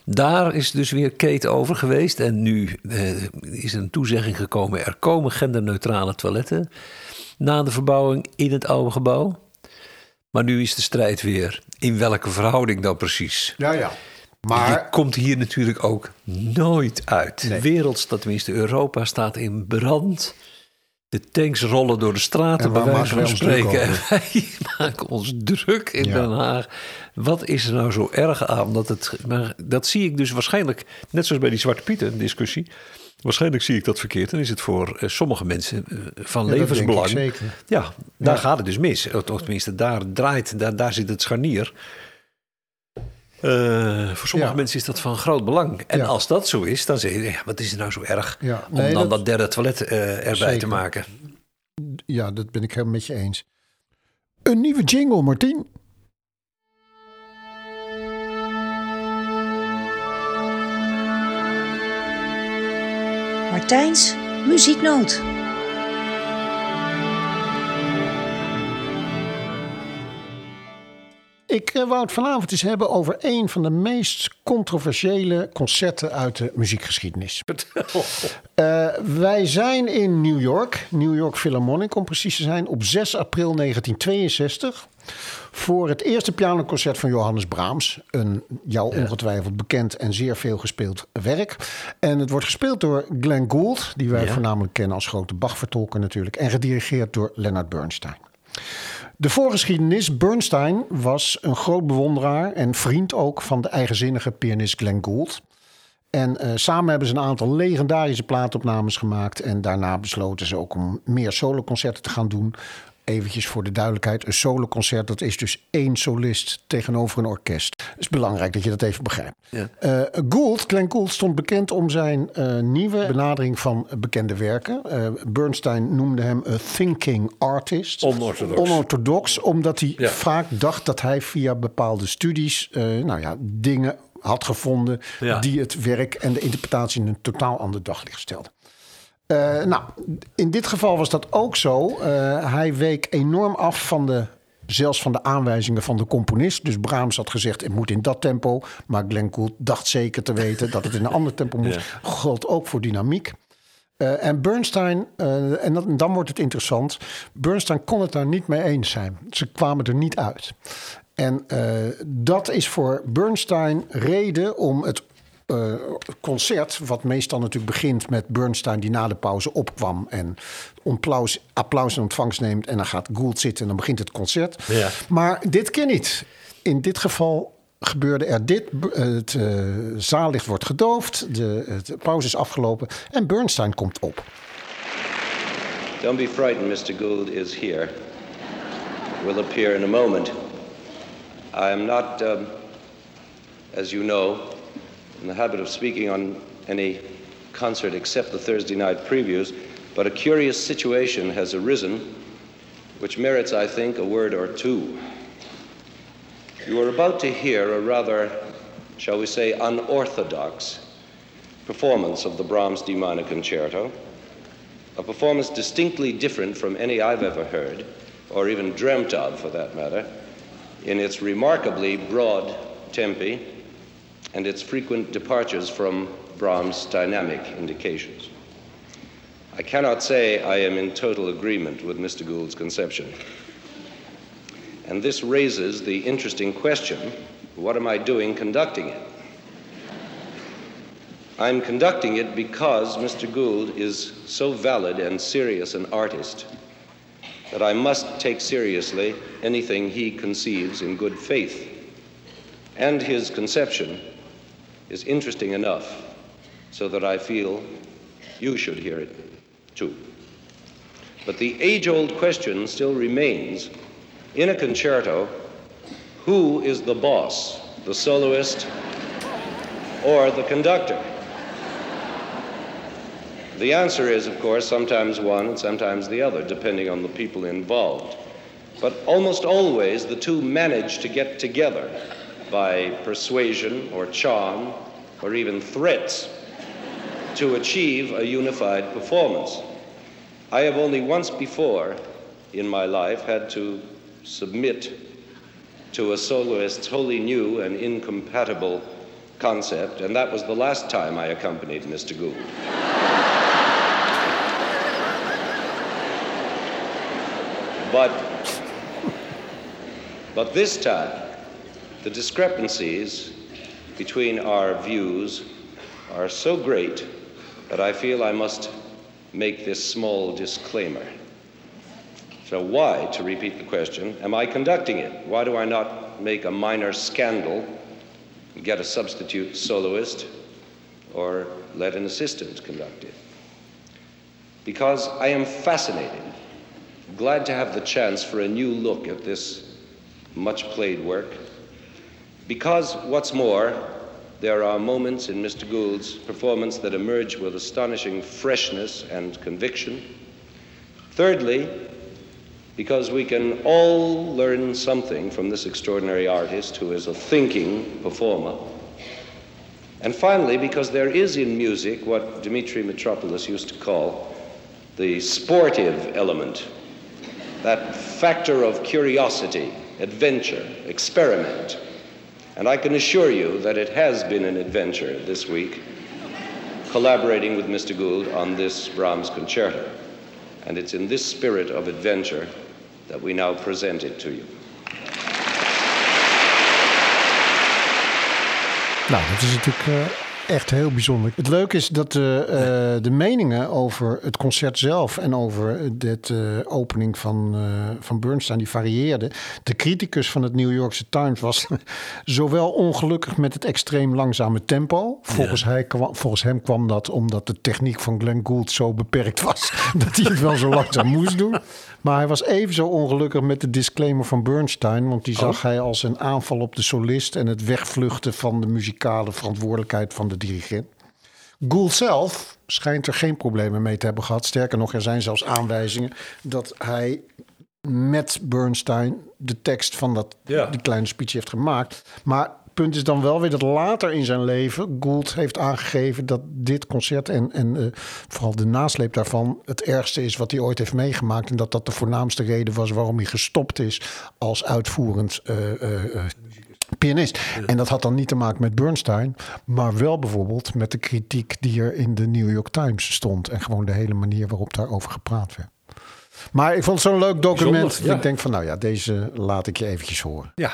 Daar is dus weer Kate over geweest. En nu eh, is een toezegging gekomen. Er komen genderneutrale toiletten na de verbouwing in het oude gebouw. Maar nu is de strijd weer. In welke verhouding dan precies? Ja, ja. Die Maar komt hier natuurlijk ook nooit uit. De wereld, tenminste Europa, staat in brand. De tanks rollen door de straten, En waar van wij ons spreken. En wij maken ons druk in Ja. Den Haag. Wat is er nou zo erg aan? Dat, het, maar dat zie ik dus waarschijnlijk, net zoals bij die Zwarte Pieten discussie. Waarschijnlijk zie ik dat verkeerd. Dan is het voor eh, sommige mensen eh, van Ja, levensbelang. Ja, daar gaat het dus mis. Of tenminste, daar draait, daar, daar zit het scharnier. Eh, voor sommige Ja. mensen is dat van groot belang. En Ja. als dat zo is, dan zeg je, ja, wat is er nou zo erg Ja, om nee, dan dat, dat- derde toilet eh, erbij Zeker. te maken? ja, dat ben ik helemaal met je eens. Een nieuwe jingle, Martien. Martijns muzieknoot. Ik eh, wou het vanavond eens hebben over een van de meest controversiële concerten uit de muziekgeschiedenis. Eh, wij zijn in New York, New York Philharmonic om precies te zijn, op 6 april 1962. Voor het eerste pianoconcert van Johannes Brahms. Een jou ongetwijfeld bekend en zeer veel gespeeld werk. En het wordt gespeeld door Glenn Gould, die wij Ja. voornamelijk kennen als grote Bach-vertolker natuurlijk. En gedirigeerd door Leonard Bernstein. De voorgeschiedenis. Bernstein was een groot bewonderaar en vriend ook van de eigenzinnige pianist Glenn Gould. En eh, samen hebben ze een aantal legendarische plaatopnames gemaakt. En daarna besloten ze ook om meer soloconcerten te gaan doen. Eventjes voor de duidelijkheid, een soloconcert dat is dus één solist tegenover een orkest. Het is belangrijk dat je dat even begrijpt. Ja. Eh, Gould, Glenn Gould stond bekend om zijn eh, nieuwe benadering van bekende werken. Eh, Bernstein noemde hem een thinking artist. Onorthodox. Onorthodox, omdat hij Ja. vaak dacht dat hij via bepaalde studies nou ja, dingen had gevonden Ja. die het werk en de interpretatie in een totaal ander daglicht stelden. Eh, nou, in dit geval was dat ook zo. Eh, hij week enorm af van de, zelfs van de aanwijzingen van de componist. Dus Brahms had gezegd, het moet in dat tempo. Maar Glenn Gould dacht zeker te weten dat het in een ander tempo moest. Ja. Gold ook voor dynamiek. Eh, en Bernstein, en, dat- en dan wordt het interessant. Bernstein kon het daar niet mee eens zijn. Ze kwamen er niet uit. En dat is voor Bernstein reden om het eh, concert, wat meestal natuurlijk begint met Bernstein die na de pauze opkwam en applaus, applaus in ontvangst neemt en dan gaat Gould zitten en dan begint het concert. Ja. Maar dit keer niet. In dit geval gebeurde er dit. Het eh, zaallicht wordt gedoofd, de, de pauze is afgelopen en Bernstein komt op. Don't be frightened, Mr. Gould is here. Will appear in a moment. I am not, um, as you know, in the habit of speaking on any concert except the Thursday night previews, but a curious situation has arisen which merits, I think, a word or two. You are about to hear a rather, shall we say, unorthodox performance of the Brahms D minor concerto a performance distinctly different from any I've ever heard, or even dreamt of for that matter, in its remarkably broad tempi and its frequent departures from Brahms' dynamic indications. I cannot say I am in total agreement with Mr. Gould's conception. And this raises the interesting question what am I doing conducting it? I'm conducting it because Mr. Gould is so valid and serious an artist that I must take seriously anything he conceives in good faith. And his conception is interesting enough so that I feel you should hear it too. But the age old question still remains in a concerto who is the boss, the soloist or the conductor? The answer is, of course, sometimes one and sometimes the other, depending on the people involved. But almost always the two manage to get together by persuasion or charm or even threats to achieve a unified performance. I have only once before in my life had to submit to a soloist's wholly new and incompatible concept, and that was the last time I accompanied Mr. Gould. But, but this time, the discrepancies between our views are so great that I feel I must make this small disclaimer. So, why, to repeat the question, am I conducting it? Why do I not make a minor scandal, get a substitute soloist, or let an assistant conduct it? Because I am fascinated, glad to have the chance for a new look at this much played work. Because, what's more, there are moments in Mr. Gould's performance that emerge with astonishing freshness and conviction. Thirdly, because we can all learn something from this extraordinary artist who is a thinking performer. And finally, because there is in music what Dimitri Mitropoulos used to call the sportive element, that factor of curiosity, adventure, experiment. And I can assure you that it has been an adventure this week, collaborating with Mr. Gould on this Brahms concerto. And it's in this spirit of adventure that we now present it to you. Nou, dat is natuurlijk eh, echt heel bijzonder. Het leuke is dat de, eh, de meningen over het concert zelf en over de opening van, eh, van Bernstein, die varieerden. De criticus van het New Yorkse Times was zowel ongelukkig met het extreem langzame tempo. Volgens, hij kwam, volgens hem kwam dat omdat de techniek van Glenn Gould zo beperkt was dat hij het wel zo langzaam moest doen. Maar hij was even zo ongelukkig met de disclaimer van Bernstein. Want die zag hij als een aanval op de solist en het wegvluchten van de muzikale verantwoordelijkheid van de dirigent. Gould zelf schijnt er geen problemen mee te hebben gehad. Sterker nog, er zijn zelfs aanwijzingen dat hij met Bernstein de tekst van dat, Ja. die kleine speech heeft gemaakt. Maar punt is dan wel weer dat later in zijn leven Gould heeft aangegeven dat dit concert en, en eh, vooral de nasleep daarvan het ergste is wat hij ooit heeft meegemaakt. En dat dat de voornaamste reden was waarom hij gestopt is als uitvoerend eh, eh, pianist. En dat had dan niet te maken met Bernstein, maar wel bijvoorbeeld met de kritiek die er in de New York Times stond. En gewoon de hele manier waarop daarover gepraat werd. Maar ik vond het zo'n leuk document. Ja. Ik denk van, nou ja, deze laat ik je eventjes horen. Ja.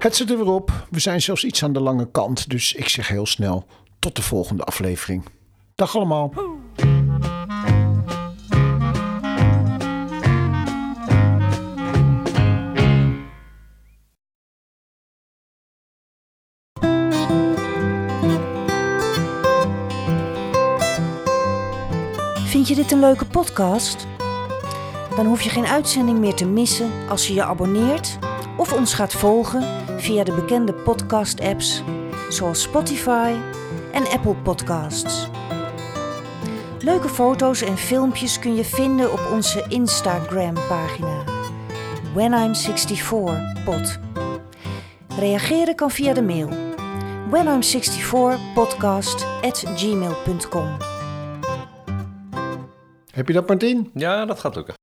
Het zit er weer op. We zijn zelfs iets aan de lange kant. Dus ik zeg heel snel tot de volgende aflevering. Dag allemaal. Vind je dit een leuke podcast? Dan hoef je geen uitzending meer te missen als je je abonneert of ons gaat volgen via de bekende podcast-apps zoals Spotify en Apple Podcasts. Leuke foto's en filmpjes kun je vinden op onze Instagram-pagina When I'm 64 pod. Reageren kan via de mail when I'm 64 podcast at gmail.com. Heb je dat, Martien? ja, dat gaat lukken.